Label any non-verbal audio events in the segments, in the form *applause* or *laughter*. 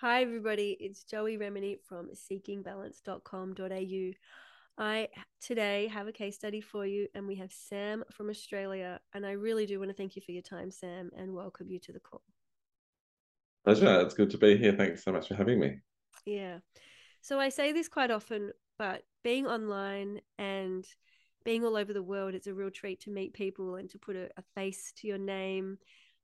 Hi, everybody. It's Joey Remenyi from seekingbalance.com.au. I today have a case study for you, and we have Sam from Australia. And I really do want to thank you for your time, Sam, and welcome you to the call. Pleasure. It's good to be here. Thanks so much for having me. Yeah. So I say this quite often, but being online and being all over the world, it's a real treat to meet people and to put a, a face to your name.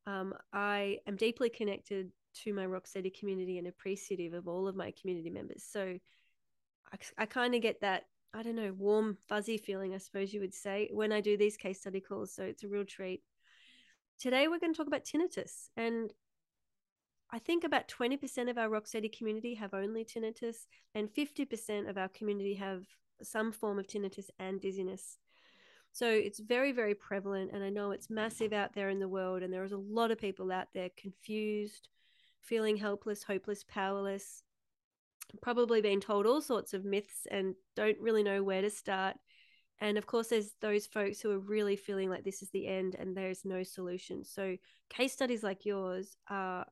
Um, I am deeply connected to my rock steady community and appreciative of all of my community members. So I, I kind of get that, I don't know, warm, fuzzy feeling, I suppose you would say, when I do these case study calls. So it's a real treat. Today, we're going to talk about tinnitus. And I think about 20% of our rock steady community have only tinnitus, and 50% of our community have some form of tinnitus and dizziness. So it's very, very prevalent. And I know it's massive out there in the world. And there's a lot of people out there confused, feeling helpless, hopeless, powerless, probably been told all sorts of myths and don't really know where to start. And of course, there's those folks who are really feeling like this is the end and there's no solution. So, case studies like yours are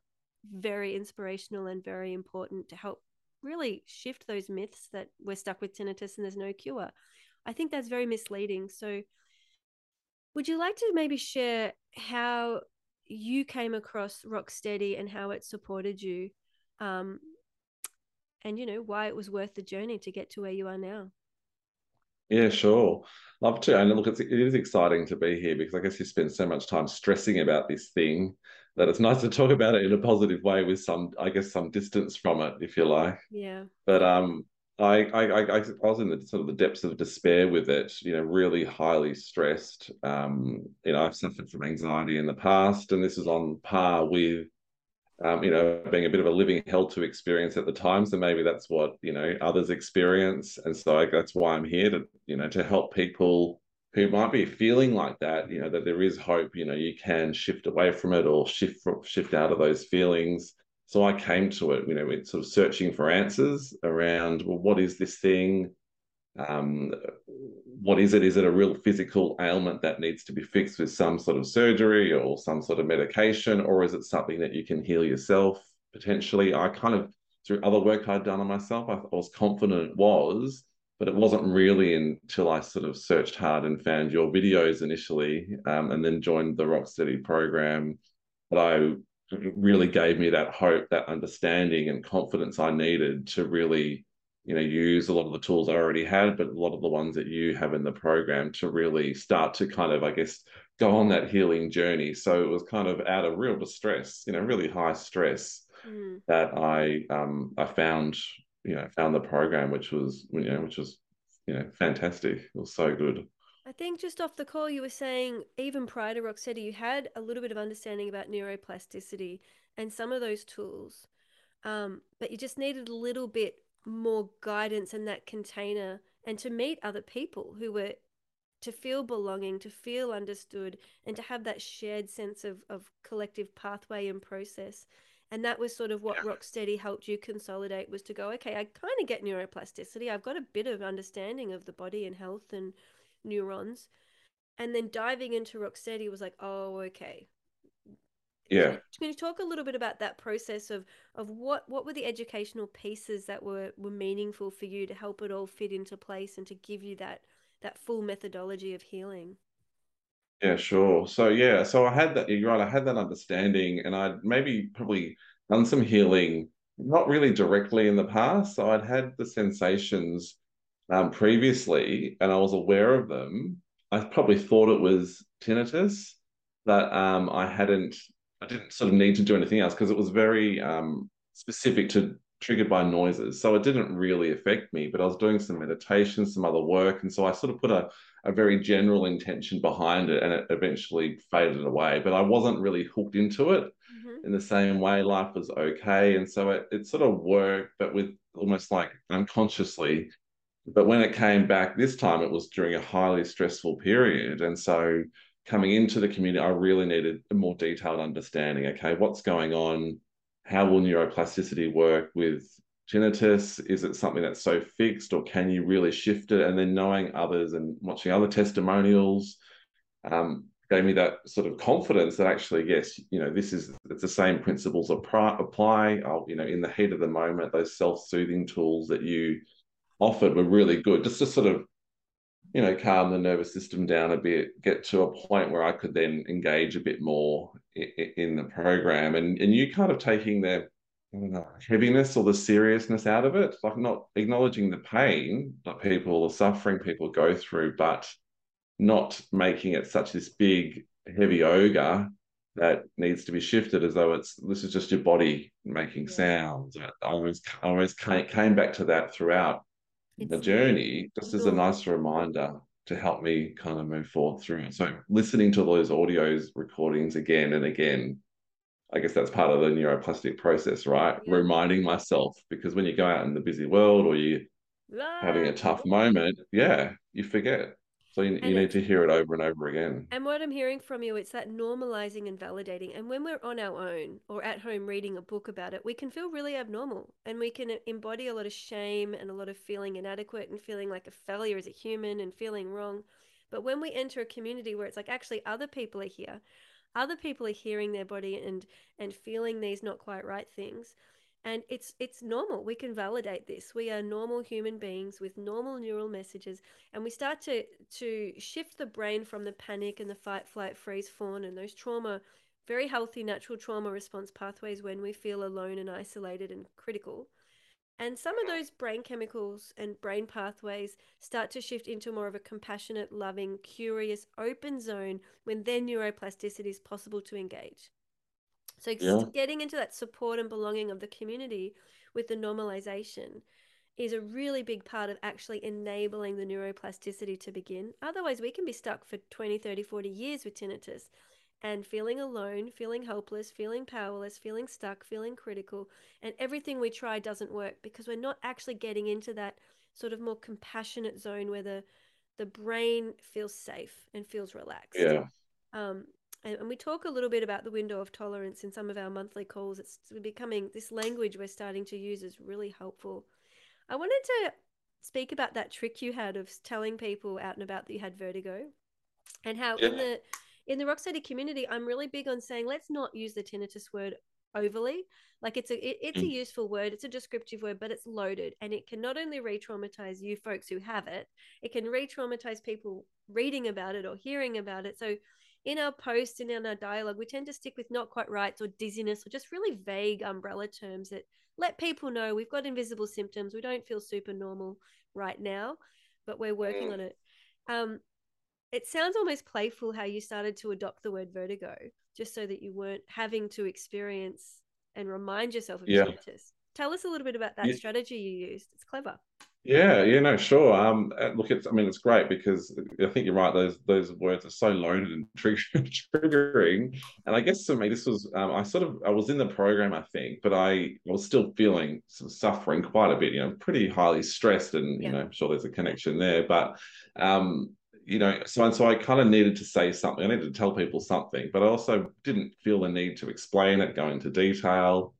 very inspirational and very important to help really shift those myths that we're stuck with tinnitus and there's no cure. I think that's very misleading. So, would you like to maybe share how you came across Rocksteady and how it supported you, um, and you know why it was worth the journey to get to where you are now. Yeah, sure. Love to. And look, it's, it is exciting to be here because I guess you spend so much time stressing about this thing that it's *laughs* nice to talk about it in a positive way with some, I guess, some distance from it, if you like. Yeah. But um, I, I, I, was in the sort of the depths of despair with it, you know, really highly stressed. Um, you know, I've suffered from anxiety in the past, and this is on par with, um, you know, being a bit of a living hell to experience at the time. So maybe that's what, you know, others experience. And so I, that's why I'm here to, you know, to help people who might be feeling like that, you know, that there is hope, you know, you can shift away from it or shift, shift out of those feelings so I came to it, you know, with sort of searching for answers around, well, what is this thing? Um, what is it? Is it a real physical ailment that needs to be fixed with some sort of surgery or some sort of medication, or is it something that you can heal yourself potentially? I kind of, through other work I'd done on myself, I, was confident it was, but it wasn't really until I sort of searched hard and found your videos initially, um, and then joined the Rocksteady program that I really gave me that hope, that understanding and confidence I needed to really, you know, use a lot of the tools I already had, but a lot of the ones that you have in the program to really start to kind of, I guess, go on that healing journey. So it was kind of out of real distress, you know, really high stress mm. that I um I found, you know, found the program, which was, you know, which was, you know, fantastic. It was so good. I think just off the call, you were saying even prior to Rocksteady, you had a little bit of understanding about neuroplasticity and some of those tools, um, but you just needed a little bit more guidance in that container and to meet other people who were to feel belonging, to feel understood, and to have that shared sense of, of collective pathway and process. And that was sort of what yeah. Rocksteady helped you consolidate was to go, okay, I kind of get neuroplasticity. I've got a bit of understanding of the body and health and neurons. And then diving into Rocksteady was like, oh, okay. Yeah. Can you, talk a little bit about that process of of what what were the educational pieces that were were meaningful for you to help it all fit into place and to give you that that full methodology of healing? Yeah, sure. So yeah, so I had that. You're right. I had that understanding, and I'd maybe probably done some healing, not really directly in the past. So I'd had the sensations um, previously, and I was aware of them. I probably thought it was tinnitus, but um, I hadn't. I didn't sort of need to do anything else because it was very um, specific to triggered by noises. So it didn't really affect me, but I was doing some meditation, some other work. And so I sort of put a, a very general intention behind it and it eventually faded away. But I wasn't really hooked into it mm-hmm. in the same way. Life was okay. And so it, it sort of worked, but with almost like unconsciously but when it came back this time, it was during a highly stressful period. And so coming into the community, I really needed a more detailed understanding. Okay, what's going on? How will neuroplasticity work with tinnitus? Is it something that's so fixed, or can you really shift it? And then knowing others and watching other testimonials, um, gave me that sort of confidence that actually, yes, you know, this is it's the same principles apply. I'll, you know, in the heat of the moment, those self-soothing tools that you offered were really good, just to sort of, you know, calm the nervous system down a bit, get to a point where I could then engage a bit more in, in the program, and and you kind of taking the know, heaviness or the seriousness out of it, like not acknowledging the pain that people, the suffering people go through, but not making it such this big, heavy ogre that needs to be shifted as though it's this is just your body making sounds. I always, I always came back to that throughout it's the journey, just as a nice reminder to help me kind of move forward through it. So listening to those audios recordings again and again, I guess that's part of the neuroplastic process, right? Yeah. Reminding myself because when you go out in the busy world or you are having a tough moment, yeah, you forget. So you, you need to hear it over and over again. And what I'm hearing from you, it's that normalizing and validating. And when we're on our own or at home reading a book about it, we can feel really abnormal and we can embody a lot of shame and a lot of feeling inadequate and feeling like a failure as a human and feeling wrong. But when we enter a community where it's like actually other people are here, other people are hearing their body and and feeling these not quite right things, and it's it's normal. We can validate this. We are normal human beings with normal neural messages and we start to to shift the brain from the panic and the fight flight freeze fawn and those trauma very healthy natural trauma response pathways when we feel alone and isolated and critical. And some of those brain chemicals and brain pathways start to shift into more of a compassionate loving curious open zone when then neuroplasticity is possible to engage so yeah. getting into that support and belonging of the community with the normalization is a really big part of actually enabling the neuroplasticity to begin. Otherwise, we can be stuck for 20, 30, 40 years with tinnitus and feeling alone, feeling hopeless, feeling powerless, feeling stuck, feeling critical, and everything we try doesn't work because we're not actually getting into that sort of more compassionate zone where the the brain feels safe and feels relaxed. Yeah. Um, and, and we talk a little bit about the window of tolerance in some of our monthly calls. It's becoming this language we're starting to use is really helpful. I wanted to speak about that trick you had of telling people out and about that you had vertigo and how yeah. in the in the rock steady community i'm really big on saying let's not use the tinnitus word overly like it's a it, it's mm. a useful word it's a descriptive word but it's loaded and it can not only re-traumatize you folks who have it it can re-traumatize people reading about it or hearing about it so in our posts and in our dialogue, we tend to stick with not quite rights or dizziness or just really vague umbrella terms that let people know we've got invisible symptoms. We don't feel super normal right now, but we're working mm. on it. Um, it sounds almost playful how you started to adopt the word vertigo just so that you weren't having to experience and remind yourself of yeah. tinnitus. Tell us a little bit about that yeah. strategy you used. It's clever. Yeah, yeah, no, sure. Um, uh, look, it's. I mean, it's great because I think you're right. Those those words are so loaded and *laughs* triggering. And I guess for me, this was. Um, I sort of. I was in the program, I think, but I was still feeling some suffering quite a bit. You know, pretty highly stressed, and yeah. you know, I'm sure there's a connection there. But, um, you know, so and so I kind of needed to say something. I needed to tell people something, but I also didn't feel the need to explain it, go into detail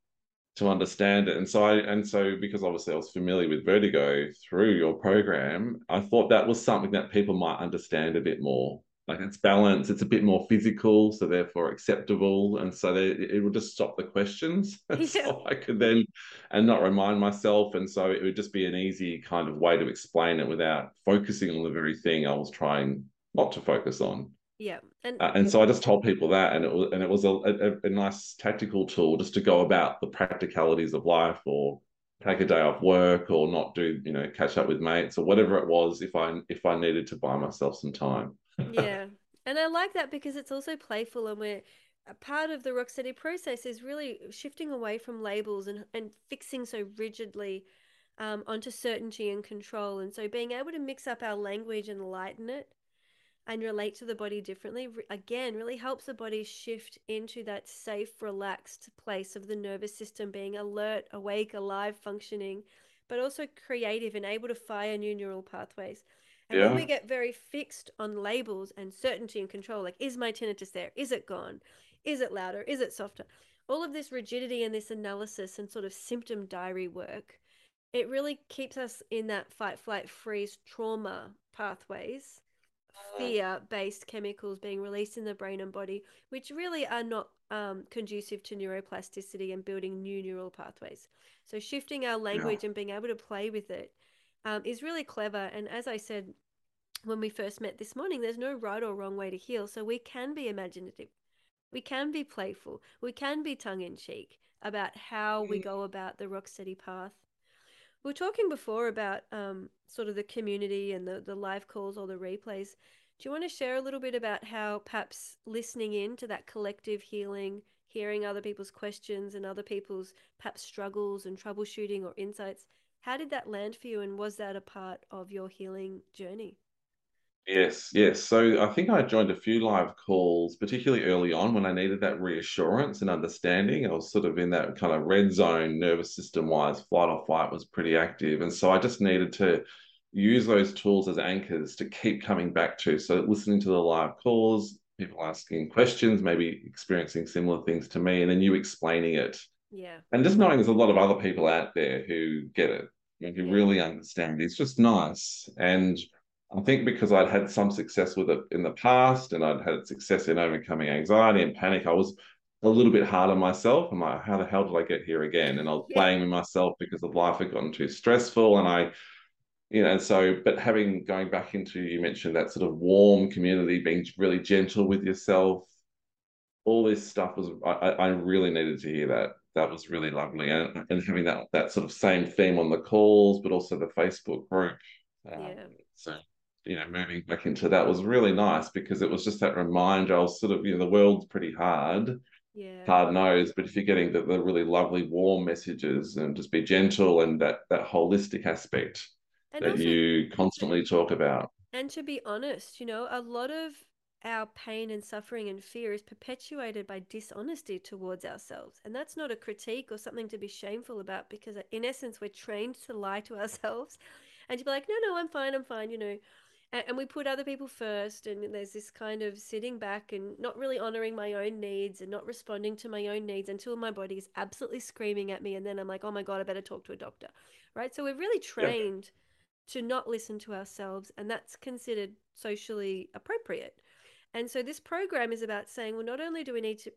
to understand it. And so I and so because obviously I was familiar with vertigo through your program, I thought that was something that people might understand a bit more. Like it's balanced, it's a bit more physical, so therefore acceptable. And so they, it would just stop the questions. *laughs* Yeah. so I could then and not remind myself. And so it would just be an easy kind of way to explain it without focusing on the very thing I was trying not to focus on. Yeah, and uh, and so I just told people that, and it was and it was a, a, a, nice tactical tool just to go about the practicalities of life, or take a day off work, or not do you know catch up with mates, or whatever it was. If I if I needed to buy myself some time. *laughs* yeah, and I like that because it's also playful, and we're a part of the Rocksteady process is really shifting away from labels and and fixing so rigidly. Um, onto certainty and control. And so being able to mix up our language and lighten it and relate to the body differently again really helps the body shift into that safe relaxed place of the nervous system being alert awake alive functioning but also creative and able to fire new neural pathways. And yeah. when we get very fixed on labels and certainty and control like is my tinnitus there? Is it gone? Is it louder? Is it softer? All of this rigidity and this analysis and sort of symptom diary work it really keeps us in that fight flight freeze trauma pathways fear based chemicals being released in the brain and body, which really are not um, conducive to neuroplasticity and building new neural pathways. So, shifting our language yeah. and being able to play with it um, is really clever. And as I said when we first met this morning, there's no right or wrong way to heal. So, we can be imaginative, we can be playful, we can be tongue in cheek about how we mm. go about the rock steady path. We were talking before about um, sort of the community and the, the live calls or the replays. Do you want to share a little bit about how perhaps listening in to that collective healing, hearing other people's questions and other people's perhaps struggles and troubleshooting or insights, how did that land for you and was that a part of your healing journey? Yes, yes. So I think I joined a few live calls, particularly early on when I needed that reassurance and understanding. I was sort of in that kind of red zone, nervous system wise, flight or fight was pretty active. And so I just needed to use those tools as anchors to keep coming back to. So listening to the live calls, people asking questions, maybe experiencing similar things to me, and then you explaining it. Yeah. And just knowing there's a lot of other people out there who get it, who yeah. really understand. It's just nice. And I think because I'd had some success with it in the past and I'd had success in overcoming anxiety and panic, I was a little bit hard on myself. I'm like, how the hell did I get here again? And I was yeah. blaming myself because the life had gotten too stressful. And I, you know, and so, but having going back into, you mentioned that sort of warm community, being really gentle with yourself, all this stuff was, I, I really needed to hear that. That was really lovely. And, and having that, that sort of same theme on the calls, but also the Facebook group. Um, yeah. So you know, moving back into that was really nice because it was just that reminder. I was sort of, you know, the world's pretty hard, yeah. hard nosed, but if you're getting the, the really lovely, warm messages and just be gentle and that that holistic aspect and that also, you constantly talk about. And to be honest, you know, a lot of our pain and suffering and fear is perpetuated by dishonesty towards ourselves. And that's not a critique or something to be shameful about because, in essence, we're trained to lie to *laughs* ourselves and to be like, no, no, I'm fine, I'm fine, you know and, we put other people first and there's this kind of sitting back and not really honoring my own needs and not responding to my own needs until my body is absolutely screaming at me and then i'm like oh my god i better talk to a doctor right? So we're really trained yeah. to not listen to ourselves and that's considered socially appropriate. And so this program is about saying well not only do we need to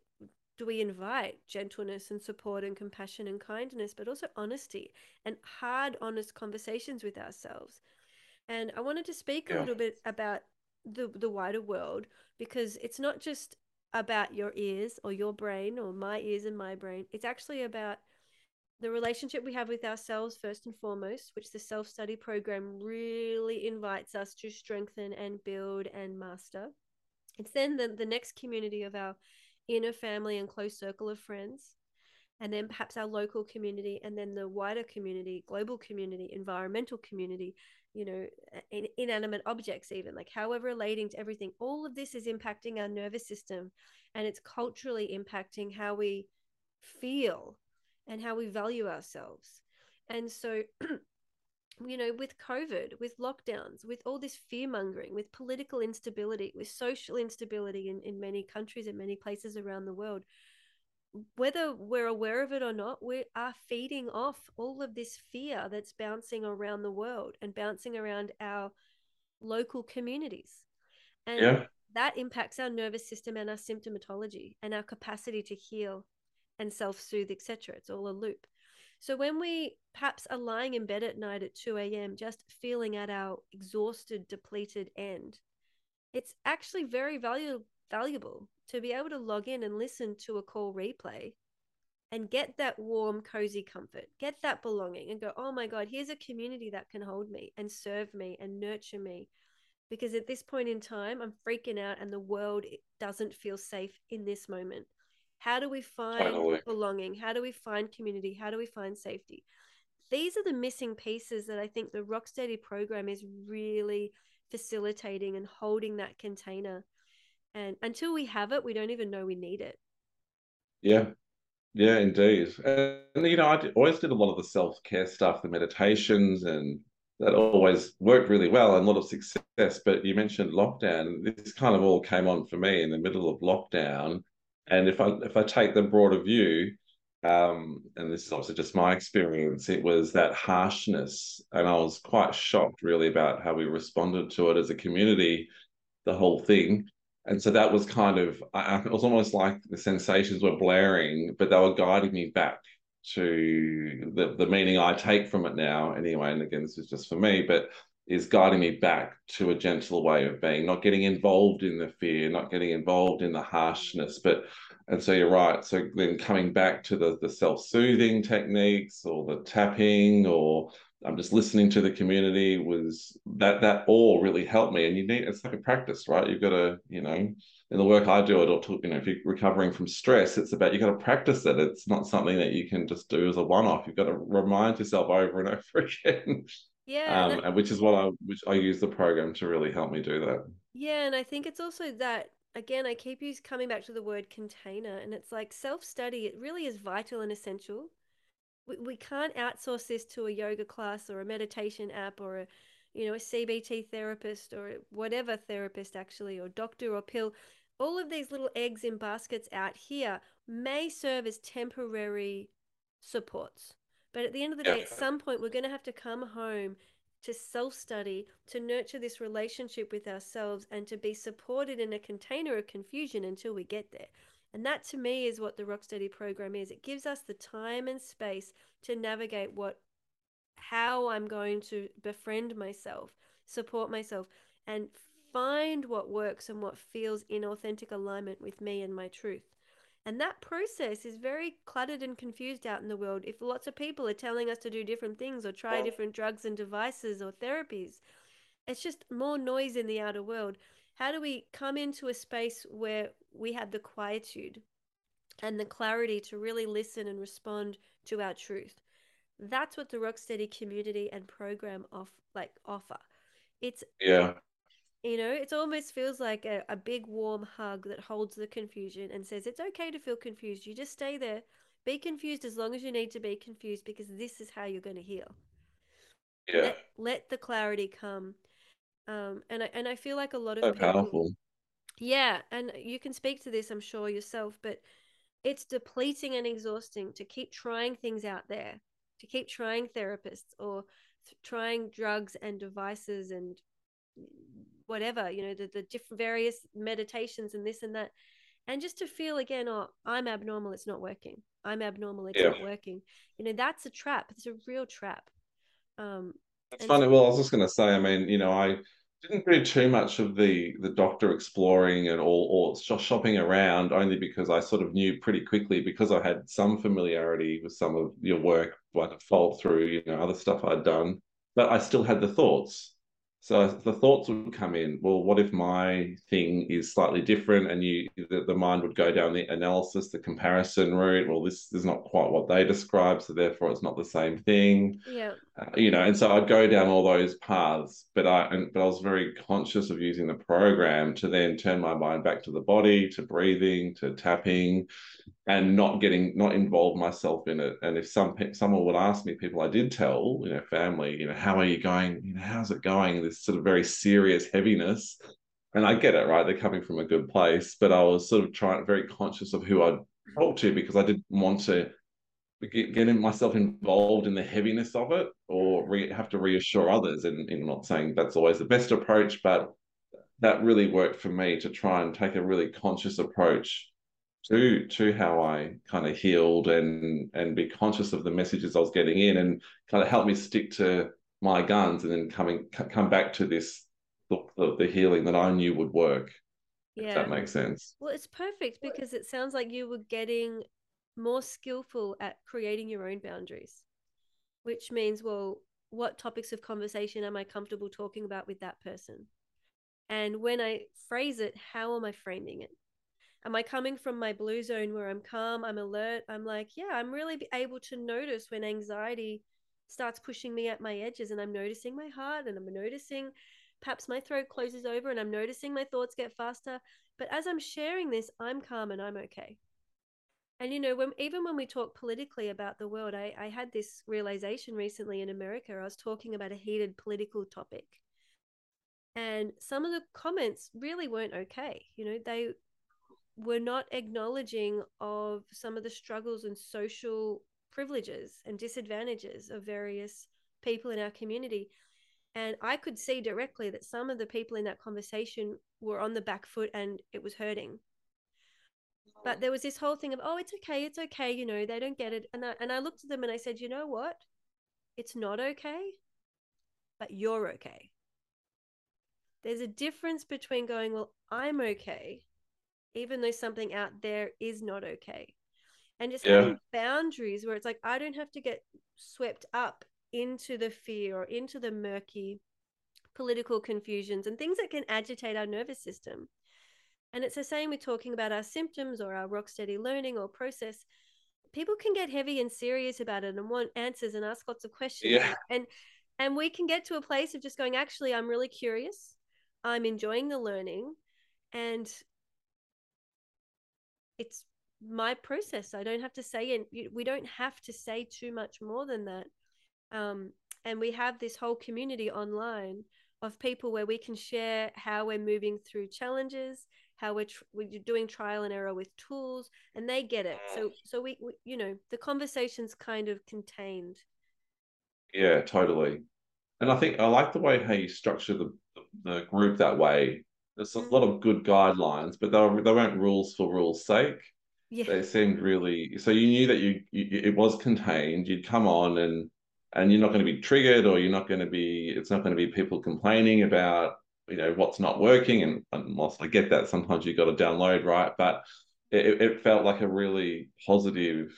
do we invite gentleness and support and compassion and kindness but also honesty and hard honest conversations with ourselves and I wanted to speak yeah. a little bit about the the wider world because it's not just about your ears or your brain or my ears and my brain. It's actually about the relationship we have with ourselves first and foremost, which the self study program really invites us to strengthen and build and master. It's then the, the next community of our inner family and close circle of friends and then perhaps our local community and then the wider community global community environmental community you know in, inanimate objects even like how we're relating to everything all of this is impacting our nervous system and it's culturally impacting how we feel and how we value ourselves. And so *clears throat* you know with covid with lockdowns with all this fear mongering with political instability with social instability in, in many countries and many places around the world whether we're aware of it or not, we are feeding off all of this fear that's bouncing around the world and bouncing around our local communities. And yeah. that impacts our nervous system and our symptomatology and our capacity to heal and self-soothe, etc. It's all a loop. So when we perhaps are lying in bed at night at 2 a.m., just feeling at our exhausted, depleted end, it's actually very valuable valuable to be able to log in and listen to a call replay and get that warm, cozy comfort, get that belonging, and go, oh my God, here's a community that can hold me and serve me and nurture me. Because at this point in time, I'm freaking out and the world doesn't feel safe in this moment. How do we find belonging? How do we find community? How do we find safety? These are the missing pieces that I think the Rocksteady program is really facilitating and holding that container and until we have it we don't even know we need it. Yeah. Yeah indeed. And you know i always did a lot of the self-care stuff the meditations and that always worked really well and a lot of success. But you mentioned lockdown. This kind of all came on for me in the middle of lockdown. And if i if i take the broader view um, and this is obviously just my experience, it was that harshness. And I was quite shocked, really, about how we responded to it as a community the whole thing. And so that was kind of, I, it was almost like the sensations were blaring, but they were guiding me back to the, the meaning I take from it now, anyway. And again, this is just for me, but is guiding me back to a gentle way of being, not getting involved in the fear, not getting involved in the harshness. But and so you're right. So then coming back to the the self-soothing techniques or the tapping or I'm just listening to the community was that that all really helped me. And you need it's like a practice, right? You've got to, you know, in the work I do, it'll talk, you know, if you're recovering from stress, it's about you've got to practice it. It's not something that you can just do as a one-off. You've got to remind yourself over and over *laughs* again. Yeah. Um, and which is what I which I use the program to really help me do that. Yeah, and I think it's also that again, I keep coming back to the word container, and it's like self-study. It really is vital and essential we, we can't outsource this to a yoga class or a meditation app or a you know a cbt therapist or whatever therapist actually or doctor or pill all of these little eggs in baskets out here may serve as temporary supports but at the end of the day at some point we're going to have to come home to self study, to nurture this relationship with ourselves, and to be supported in a container of confusion until we get there. And that to me is what the Rocksteady program is. It gives us the time and space to navigate what how I'm going to befriend myself, support myself, and find what works and what feels in authentic alignment with me and my truth. And that process is very cluttered and confused out in the world. If lots of people are telling us to do different things or try different drugs and devices or therapies, it's just more noise in the outer world. How do we come into a space where we have the quietude and the clarity to really listen and respond to our truth? That's what the rocksteady community and program off like offer. It's yeah you know it almost feels like a, a big warm hug that holds the confusion and says it's okay to feel confused. You just stay there. Be confused as long as you need to be confused because this is how you're going to heal. Yeah. Let, let the clarity come. Um, and I and I feel like a lot of so people, powerful. yeah, and you can speak to this, I'm sure yourself, but it's depleting and exhausting to keep trying things out there, to keep trying therapists or th- trying drugs and devices and whatever, you know, the, the different various meditations and this and that. And just to feel again, oh, I'm abnormal, it's not working. I'm abnormal, it's yeah. not working. You know, that's a trap. It's a real trap. Um, it's funny. Well, I was just going to say, I mean, you know, I didn't do too much of the the doctor exploring and all or shopping around only because I sort of knew pretty quickly because I had some familiarity with some of your work by default through you know other stuff I'd done, but I still had the thoughts. So the thoughts would come in. Well, what if my thing is slightly different, and you the, the mind would go down the analysis, the comparison route. Well, this is not quite what they describe, so therefore it's not the same thing. Yeah. Uh, you know, and so I'd go down all those paths, but I and, but I was very conscious of using the program to then turn my mind back to the body, to breathing, to tapping, and not getting not involve myself in it. And if some someone would ask me, people I did tell, you know, family, you know, how are you going? You know, how's it going? This sort of very serious heaviness. And I get it, right? They're coming from a good place, but I was sort of trying very conscious of who I'd talk to because I didn't want to getting myself involved in the heaviness of it or re, have to reassure others. And, and not saying that's always the best approach, but that really worked for me to try and take a really conscious approach to to how I kind of healed and and be conscious of the messages I was getting in and kind of help me stick to my guns and then coming come back to this the, the healing that I knew would work. Yeah. If that makes sense. Well, it's perfect because it sounds like you were getting more skillful at creating your own boundaries, which means, well, what topics of conversation am I comfortable talking about with that person? And when I phrase it, how am I framing it? am I coming from my blue zone where I'm calm, I'm alert? I'm like, yeah, I'm really able to notice when anxiety starts pushing me at my edges and I'm noticing my heart and I'm noticing perhaps my throat closes over and I'm noticing my thoughts get faster. But as I'm sharing this, I'm calm and I'm okay. And you know, when even when we talk politically about the world, I, I had this realization recently in America. I was talking about a heated political topic. And some of the comments really weren't okay. You know, they were not acknowledging of some of the struggles and social privileges and disadvantages of various people in our community and i could see directly that some of the people in that conversation were on the back foot and it was hurting. But there was this whole thing of, oh, it's okay, it's okay, you know, they don't get it. And I and I looked at them and I said, you know what? It's not okay, but you're okay. There's a difference between going, well, I'm okay, even though something out there is not okay. And just Yeah. having boundaries where it's like, I don't have to get swept up into the fear or into the murky political confusions and things that can agitate our nervous system. And it's the same with talking about our symptoms or our rock steady learning or process. People can get heavy and serious about it and want answers and ask lots of questions. Yeah. And and we can get to a place of just going, actually, I'm really curious. I'm enjoying the learning and it's my process. I don't have to say it. We don't have to say too much more than that. Um, and we have this whole community online of people where we can share how we're moving through challenges, how we're, tr- we're doing trial and error with tools, and they get it. So, so we, we, you know, the conversation's kind of contained. Yeah, totally. And I think I like the way how you structure the the group that way. There's a Mm. lot of good guidelines, but they were, they weren't rules for rules' sake. Yeah. They seemed really so you knew that you, you it was contained. You'd come on and and you're not going to be triggered, or you're not going to be. It's not going to be people complaining about you know what's not working. And, and whilst I get that, sometimes you got to download right, but it, it felt like a really positive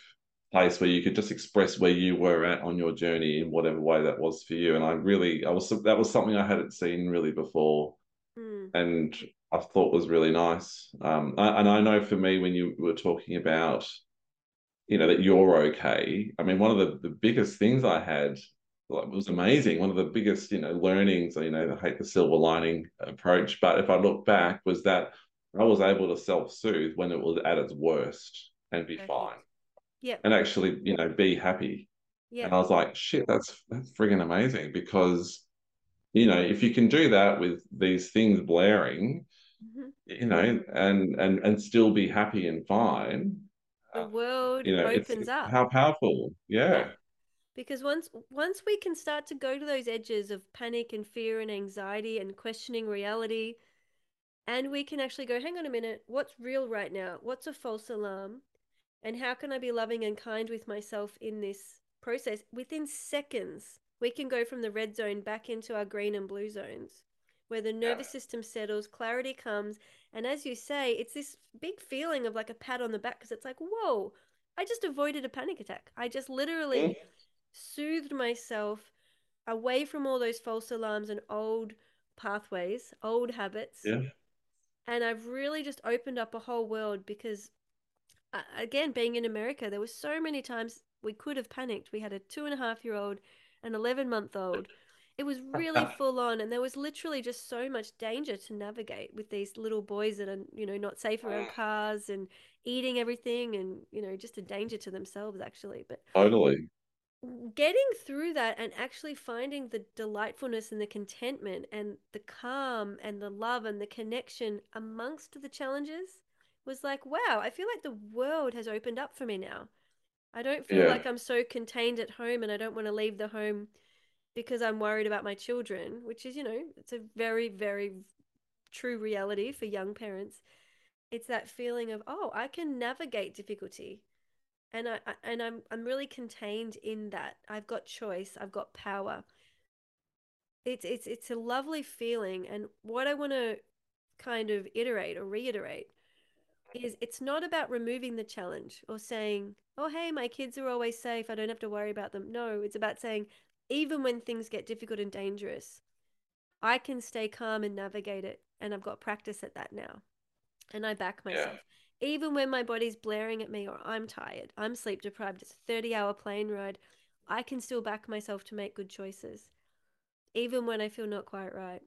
place where you could just express where you were at on your journey in whatever way that was for you. And I really, I was that was something I hadn't seen really before, Mm. and I thought was really nice. Um, I, and I know for me, when you were talking about, you know, that you're okay. I mean, one of the, the biggest things I had. Like, it was amazing. One of the biggest, you know, learnings. You know, I hate the silver lining approach, but if I look back, was that I was able to self-soothe when it was at its worst and be Perfect. fine Yeah. and actually, you know, be happy. Yeah. And I was like, shit, that's that's friggin' amazing because, you know, if you can do that with these things blaring, Mhm. you know, and and and still be happy and fine, The world you know, opens up. how powerful. Yeah. Because once once we can start to go to those edges of panic and fear and anxiety and questioning reality and we can actually go hang on a minute what's real right now? What's a false alarm? And how can i be loving and kind with myself in this process? Within seconds we can go from the red zone back into our green and blue zones where the nervous system settles clarity comes and as you say it's this big feeling of like a pat on the back because it's like whoa i just avoided a panic attack. I just literally mm. Soothed myself away from all those false alarms and old pathways, old habits. Yeah. And I've really just opened up a whole world because, again, being in America, there were so many times we could have panicked. We had a two and a half year old, an 11 month old. It was really *laughs* full on, and there was literally just so much danger to navigate with these little boys that are, you know, not safe around *sighs* cars and eating everything, and you know, just a danger to themselves actually. But Totally. Getting through that and actually finding the delightfulness and the contentment and the calm and the love and the connection amongst the challenges was like, wow, I feel like the world has opened up for me now. I don't feel Yeah. like I'm so contained at home and I don't want to leave the home because I'm worried about my children, which is, you know, it's a very, very true reality for young parents. It's that feeling of, oh, I can navigate difficulty and I, I and I'm I'm really contained in that. I've got choice. I've got power. It's it's it's a lovely feeling, and what I want to kind of iterate or reiterate is it's not about removing the challenge or saying, "Oh, hey, my kids are always safe. I don't have to worry about them." No, it's about saying, even when things get difficult and dangerous, I can stay calm and navigate it, and I've got practice at that now, and I back Yeah. Even when my body's blaring at me or I'm tired, I'm sleep deprived, it's a 30 hour plane ride, I can still back myself to make good choices, even when I feel not quite right.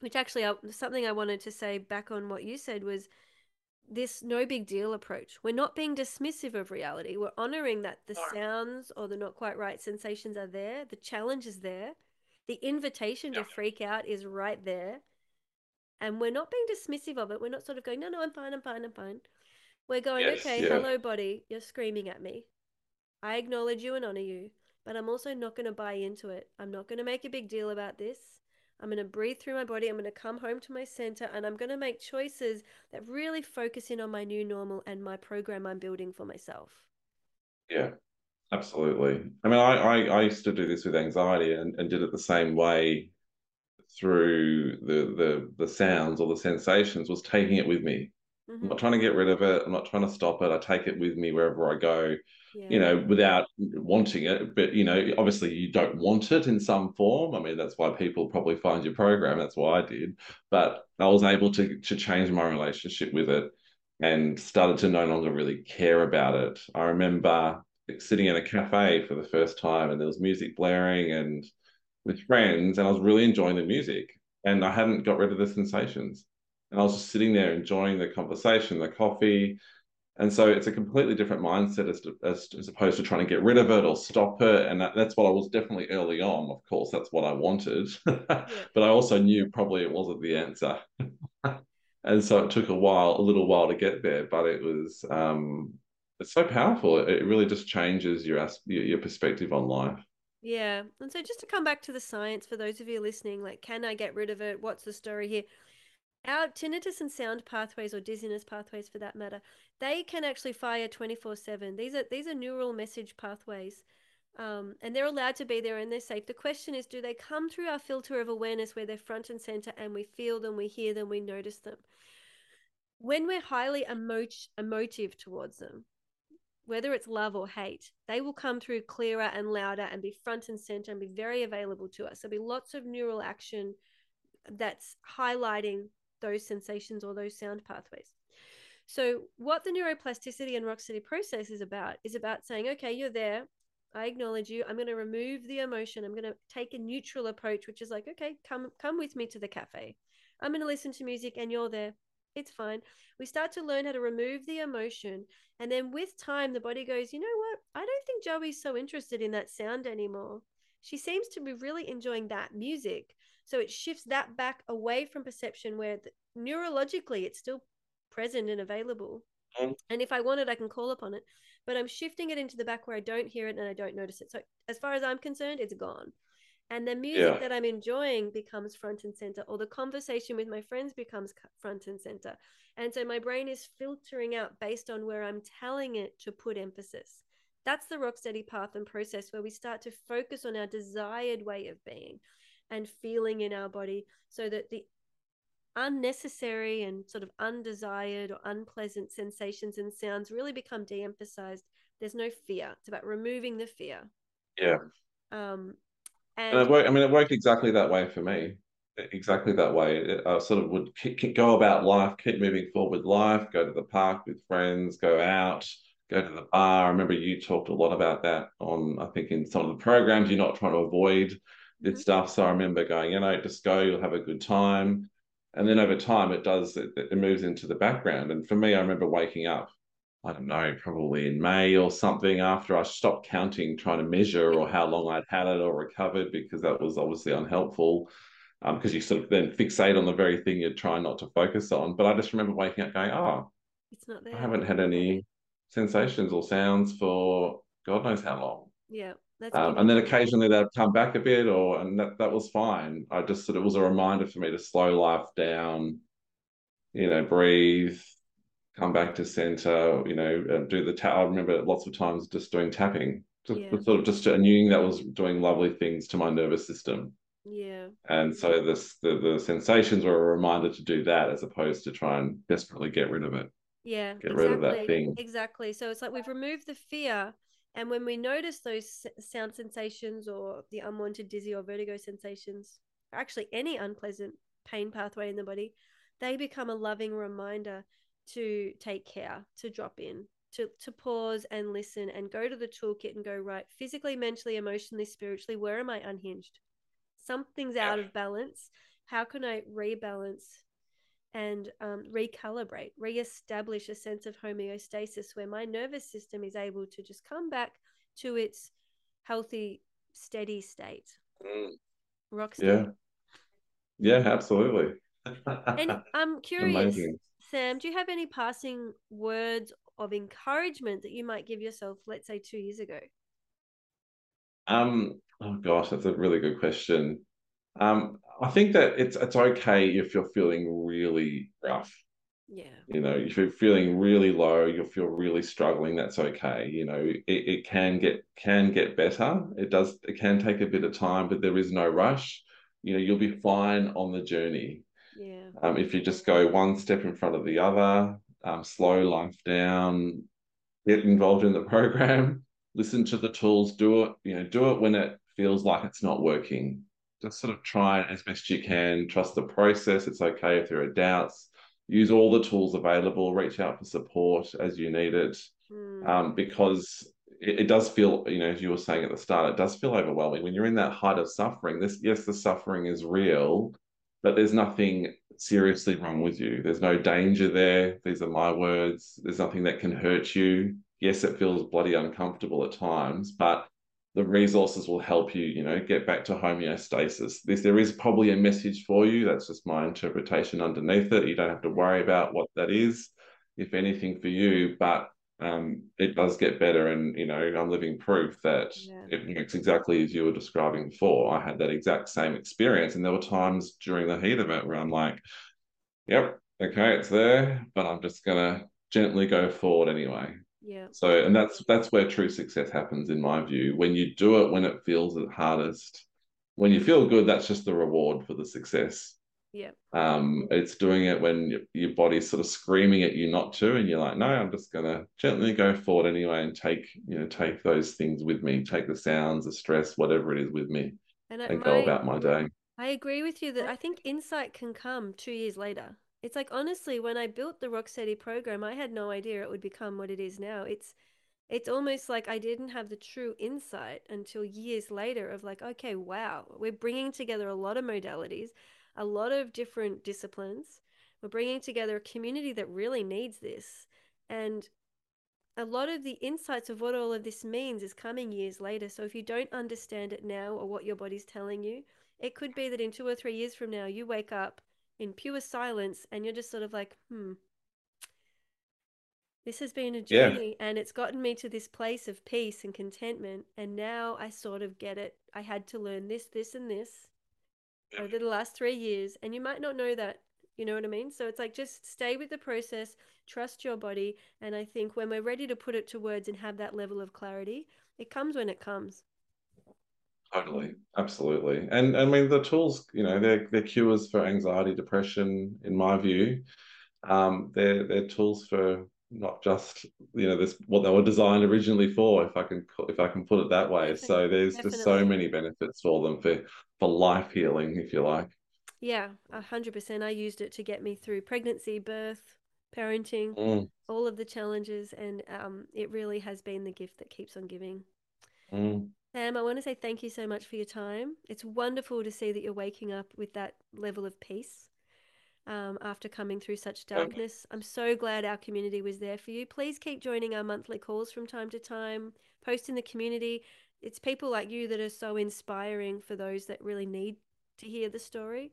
Which actually, uh, something I wanted to say back on what you said was this no big deal approach. We're not being dismissive of reality. We're honoring that the sounds or the not quite right sensations are there, the challenge is there, the invitation Yeah. to freak out is right there and we're not being dismissive of it. We're not sort of going, no, no, I'm fine, I'm fine, I'm fine. We're going, Yes, okay, yeah. hello, body, you're screaming at me. I acknowledge you and honor you, but I'm also not going to buy into it. I'm not going to make a big deal about this. I'm going to breathe through my body. I'm going to come home to my center and I'm going to make choices that really focus in on my new normal and my program I'm building for myself. Yeah, absolutely. I mean, I, I, I used to do this with anxiety and, and did it the same way through the, the the sounds or the sensations was taking it with me. Mm-hmm. I'm not trying to get rid of it. I'm not trying to stop it. I take it with me wherever I go yeah. you know, without wanting it. But, you know, obviously you don't want it in some form. I mean, that's why people probably find your program. That's why I did. But I was able to, to change my relationship with it and started to no longer really care about it. I remember sitting in a cafe for the first time and there was music blaring and with friends, and I was really enjoying the music. And I hadn't got rid of the sensations. And I was just sitting there enjoying the conversation, the coffee, and so it's a completely different mindset as, to, as, as, opposed to trying to get rid of it or stop it. And that, that's what I was definitely early on. Of course, that's what I wanted. *laughs* But I also knew probably it wasn't the answer. *laughs* and so it took a while, a little while to get there. But it was, um, it's so powerful. It, really just changes your, your, your perspective on life. Yeah. And so just to come back to the science for those of you listening, like, can I get rid of it? What's the story here? Our tinnitus and sound pathways, or dizziness pathways for that matter, they can actually fire 24 7. These are, these are neural message pathways. Um, and they're allowed to be there and they're safe. The question is, do they come through our filter of awareness where they're front and center and we feel them, we hear them, we notice them? When we're highly emo- emotive towards them, whether it's love or hate, they will come through clearer and louder and be front and center and be very available to us. There'll be lots of neural action that's highlighting those sensations or those sound pathways. So, what the neuroplasticity and Rocksteady process is about is about saying, okay, you're there. I acknowledge you. I'm going to remove the emotion. I'm going to take a neutral approach, which is like, okay, come come with me to the cafe. I'm going to listen to music, and you're there. It's fine. We start to learn how to remove the emotion, and then with time, the body goes, you know what? I don't think Joey's so interested in that sound anymore. She seems to be really enjoying that music. So it shifts that back away from perception where the, neurologically it's still present and available. Mm. And if I want it, I can call upon it. But I'm shifting it into the back where I don't hear it and I don't notice it. So as far as I'm concerned, it's gone. And the music yeah. that I'm enjoying becomes front and center, or the conversation with my friends becomes front and center. And so my brain is filtering out based on where I'm telling it to put emphasis. That's the rock steady path and process where we start to focus on our desired way of being and feeling in our body so that the unnecessary and sort of undesired or unpleasant sensations and sounds really become de-emphasized there's no fear it's about removing the fear yeah um and, and it worked, i mean it worked exactly that way for me exactly that way. I sort of would go about life keep moving forward with life go to the park with friends go out go to the bar. I remember you talked a lot about that on i think in some of the programs you're not trying to avoid mm-hmm. stuff. So i remember going you know just go you'll have a good time. And then over time it does it, it moves into the background. And for me i remember waking up i don't know probably in may or something after i stopped counting trying to measure or how long i'd had it or recovered because that was obviously unhelpful because um, you sort of then fixate on the very thing you're trying not to focus on. But i just remember waking up going oh it's not there. i haven't had any sensations or sounds for god knows how long. Yeah um, and then occasionally they'd come back a bit, or and that, that was fine. I just sort of, it was a reminder for me to slow life down, you know, breathe, come back to center, you know, do the tap. I remember lots of times just doing tapping, just yeah. sort of just knowing that was doing lovely things to my nervous system. Yeah. And so this the, the sensations were a reminder to do that as opposed to try and desperately get rid of it. Yeah. Get exactly. rid of that thing. Exactly. So it's like we've removed the fear and when we notice those sound sensations or the unwanted dizzy or vertigo sensations, or actually any unpleasant pain pathway in the body, they become a loving reminder to take care, to drop in, to, to pause and listen and go to the toolkit and go, right, physically, mentally, emotionally, spiritually, where am I unhinged? Something's out of balance. How can I rebalance and um, recalibrate, reestablish a sense of homeostasis where my nervous system is able to just come back to its healthy, steady state. Mm. Yeah. Yeah, absolutely. *laughs* and I'm curious, Amazing. Sam, do you have any passing words of encouragement that you might give yourself, let's say two years ago? Um, oh gosh, that's a really good question. Um, I think that it's it's okay if you're feeling really rough. Yeah. You know, if you're feeling really low, you'll feel really struggling, that's okay. You know, it, it can get can get better. It does it can take a bit of time, but there is no rush. You know, you'll be fine on the journey. Yeah. Um, if you just go one step in front of the other, um, slow life down, get involved in the program, *laughs* listen to the tools, do it, you know, do it when it feels like it's not working. Just sort of try it as best you can, trust the process. It's okay if there are doubts. Use all the tools available, reach out for support as you need it. Mm. Um, because it, it, does feel, you know, as you were saying at the start, it does feel overwhelming. When you're in that height of suffering, this yes, the suffering is real, but there's nothing seriously wrong with you. There's no danger there. These are my words. There's nothing that can hurt you. Yes, it feels bloody uncomfortable at times, but the resources will help you, you know, get back to homeostasis. This there is probably a message for you. That's just my interpretation underneath it. You don't have to worry about what that is, if anything, for you. But um, it does get better. And, you know, I'm living proof that yeah. it works exactly as you were describing before. I had that exact same experience. And there were times during the heat of it where I'm like, yep, okay, it's there, but I'm just going to gently go forward anyway. Yeah. So, and that's that's where true success happens, in my view. When you do it when it feels the hardest, when you feel good, that's just the reward for the success. Yeah. Um, it's doing it when your body's sort of screaming at you not to, and you're like, no, I'm just gonna gently go forward anyway and take, you know, take those things with me, take the sounds, the stress, whatever it is with me, and, and go about my day. I agree with you that I think insight can come two years later. It's like honestly, when I built the Rocksteady program, I had no idea it would become what it is now. It's it's almost like I didn't have the true insight until years later of like, okay, wow, we're bringing together a lot of modalities a lot of different disciplines. We're bringing together a community that really needs this. And a lot of the insights of what all of this means is coming years later. So if you don't understand it now or what your body's telling you, it could be that in two or three years from now, you wake up in pure silence and you're just sort of like, hmm, this has been a journey yeah. and it's gotten me to this place of peace and contentment. And now I sort of get it. I had to learn this, this, and this over the last three years, and you might not know that. You know what I mean? So it's like just stay with the process, trust your body, and I think when we're ready to put it to words and have that level of clarity, it comes when it comes. Totally, absolutely, and I mean the tools, you know, they're they're cures for anxiety, depression, in my view. Um, they're they're tools for not just you know this what they were designed originally for if i can if i can put it that way Definitely. so there's Definitely. just so many benefits for them for for life healing if you like yeah a hundred percent i used it to get me through pregnancy birth parenting mm. all of the challenges and um, it really has been the gift that keeps on giving mm. sam i want to say thank you so much for your time it's wonderful to see that you're waking up with that level of peace um, after coming through such darkness. I'm so glad our community was there for you. Please keep joining our monthly calls from time to time, post in the community. It's people like you that are so inspiring for those that really need to hear the story.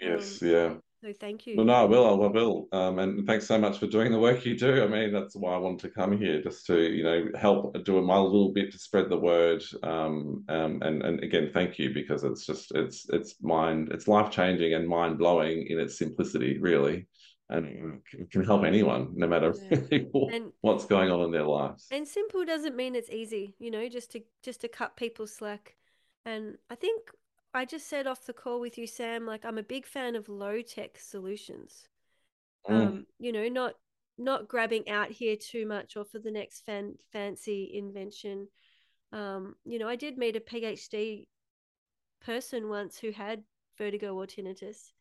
Yes, um, yeah. So thank you. No, no, I will. I will. Um, and thanks so much for doing the work you do. I mean, that's why I wanted to come here, just to you know help do my little bit to spread the word. Um, um, and and again, thank you because it's just it's it's mind it's life changing and mind blowing in its simplicity, really, and it can help anyone, no matter yeah. *laughs* and, what's going on in their lives. And simple doesn't mean it's easy, you know, just to just to cut people slack. And I think I just said off the call with you, Sam, like I'm a big fan of low tech solutions. Mm. Um, you know, not not grabbing out here too much or for the next fan, fancy invention. Um, you know, I did meet a PhD person once who had vertigo or tinnitus,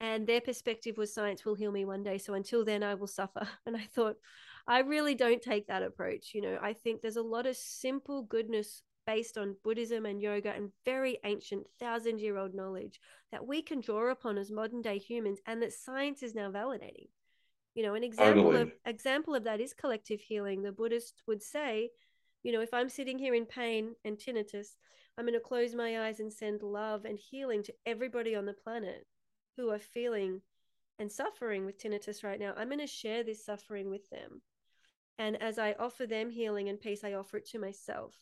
and their perspective was science will heal me one day. So until then, I will suffer. *laughs* And I thought, I really don't take that approach. You know, I think there's a lot of simple goodness based on Buddhism and yoga and very ancient thousand year old knowledge that we can draw upon as modern day humans and that science is now validating. You know, an example totally. of example of that is collective healing. The Buddhist would say, you know, if I'm sitting here in pain and tinnitus, I'm going to close my eyes and send love and healing to everybody on the planet who are feeling and suffering with tinnitus right now. I'm going to share this suffering with them. And as I offer them healing and peace, I offer it to myself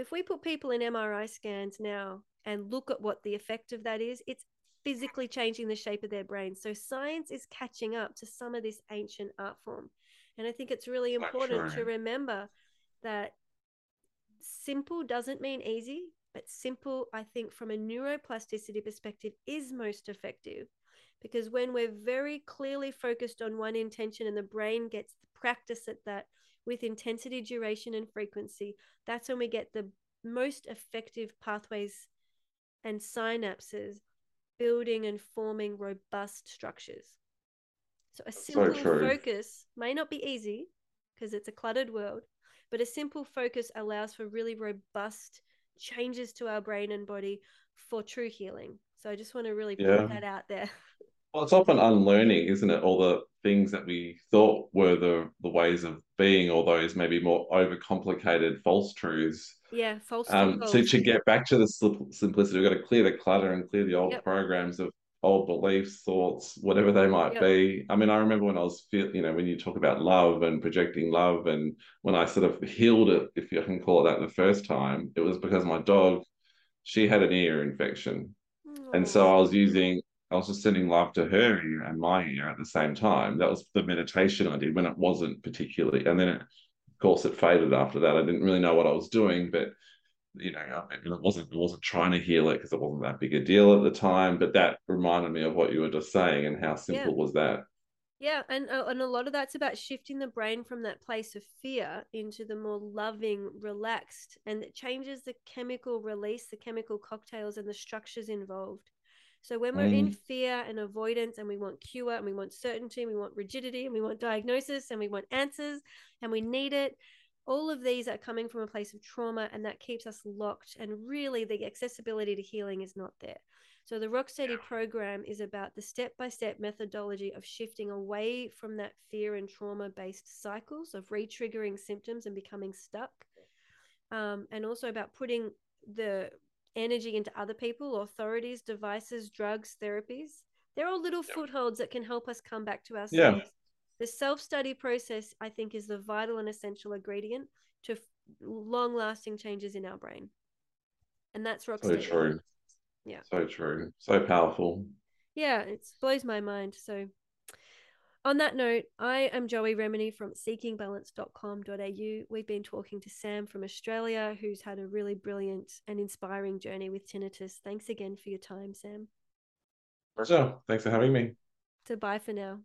if we put people in MRI scans now and look at what the effect of that is, it's physically changing the shape of their brain. So science is catching up to some of this ancient art form. And I think it's really important to remember that simple doesn't mean easy, but simple, I think, from a neuroplasticity perspective, is most effective. Because when we're very clearly focused on one intention and the brain gets the practice at that with intensity, duration, and frequency, that's when we get the most effective pathways and synapses building and forming robust structures. So a simple so focus may not be easy because it's a cluttered world, but a simple focus allows for really robust changes to our brain and body for true healing. So I just want to really put that out there. *laughs* Well, it's often unlearning, isn't it? All the things that we thought were the the ways of being, or those maybe more overcomplicated false truths. Yeah, false. Um, so to get back to the simplicity, we've got to clear the clutter and clear the old yep. programs of old beliefs, thoughts, whatever they might yep. be. I mean, I remember when I was, you know, when you talk about love and projecting love, and when I sort of healed it, if you can call it that, the first time, it was because my dog, she had an ear infection, and so I was using I was just sending love to her ear and my ear at the same time. That was the meditation I did when it wasn't particularly. And then, it, of course, it faded after that. I didn't really know what I was doing, but you know, I mean, it wasn't it wasn't trying to heal it because it wasn't that big a deal at the time. But that reminded me of what you were just saying and how simple yeah. was that. Yeah, and uh, and a lot of that's about shifting the brain from that place of fear into the more loving, relaxed, and it changes the chemical release, the chemical cocktails, and the structures involved. So when we're mm. in fear and avoidance and we want cure and we want certainty and we want rigidity and we want diagnosis and we want answers and we need it, all of these are coming from a place of trauma and that keeps us locked. And really, the accessibility to healing is not there. So the Rocksteady program is about the step by step methodology of shifting away from that fear and trauma based cycles of re triggering symptoms and becoming stuck. Um, and also about putting the energy into other people, authorities, devices, drugs, therapies. They're all little yep. footholds that can help us come back to ourselves. Yeah. The self study process, I think, is the vital and essential ingredient to long lasting changes in our brain. And that's rock So true. Yeah. So true. So powerful. Yeah, it blows my mind. So on that note, I am Joey Remenyi from seekingbalance.com.au. We've been talking to Sam from Australia, who's had a really brilliant and inspiring journey with tinnitus. Thanks again for your time, Sam. Pleasure. Thanks for having me. So, bye for now.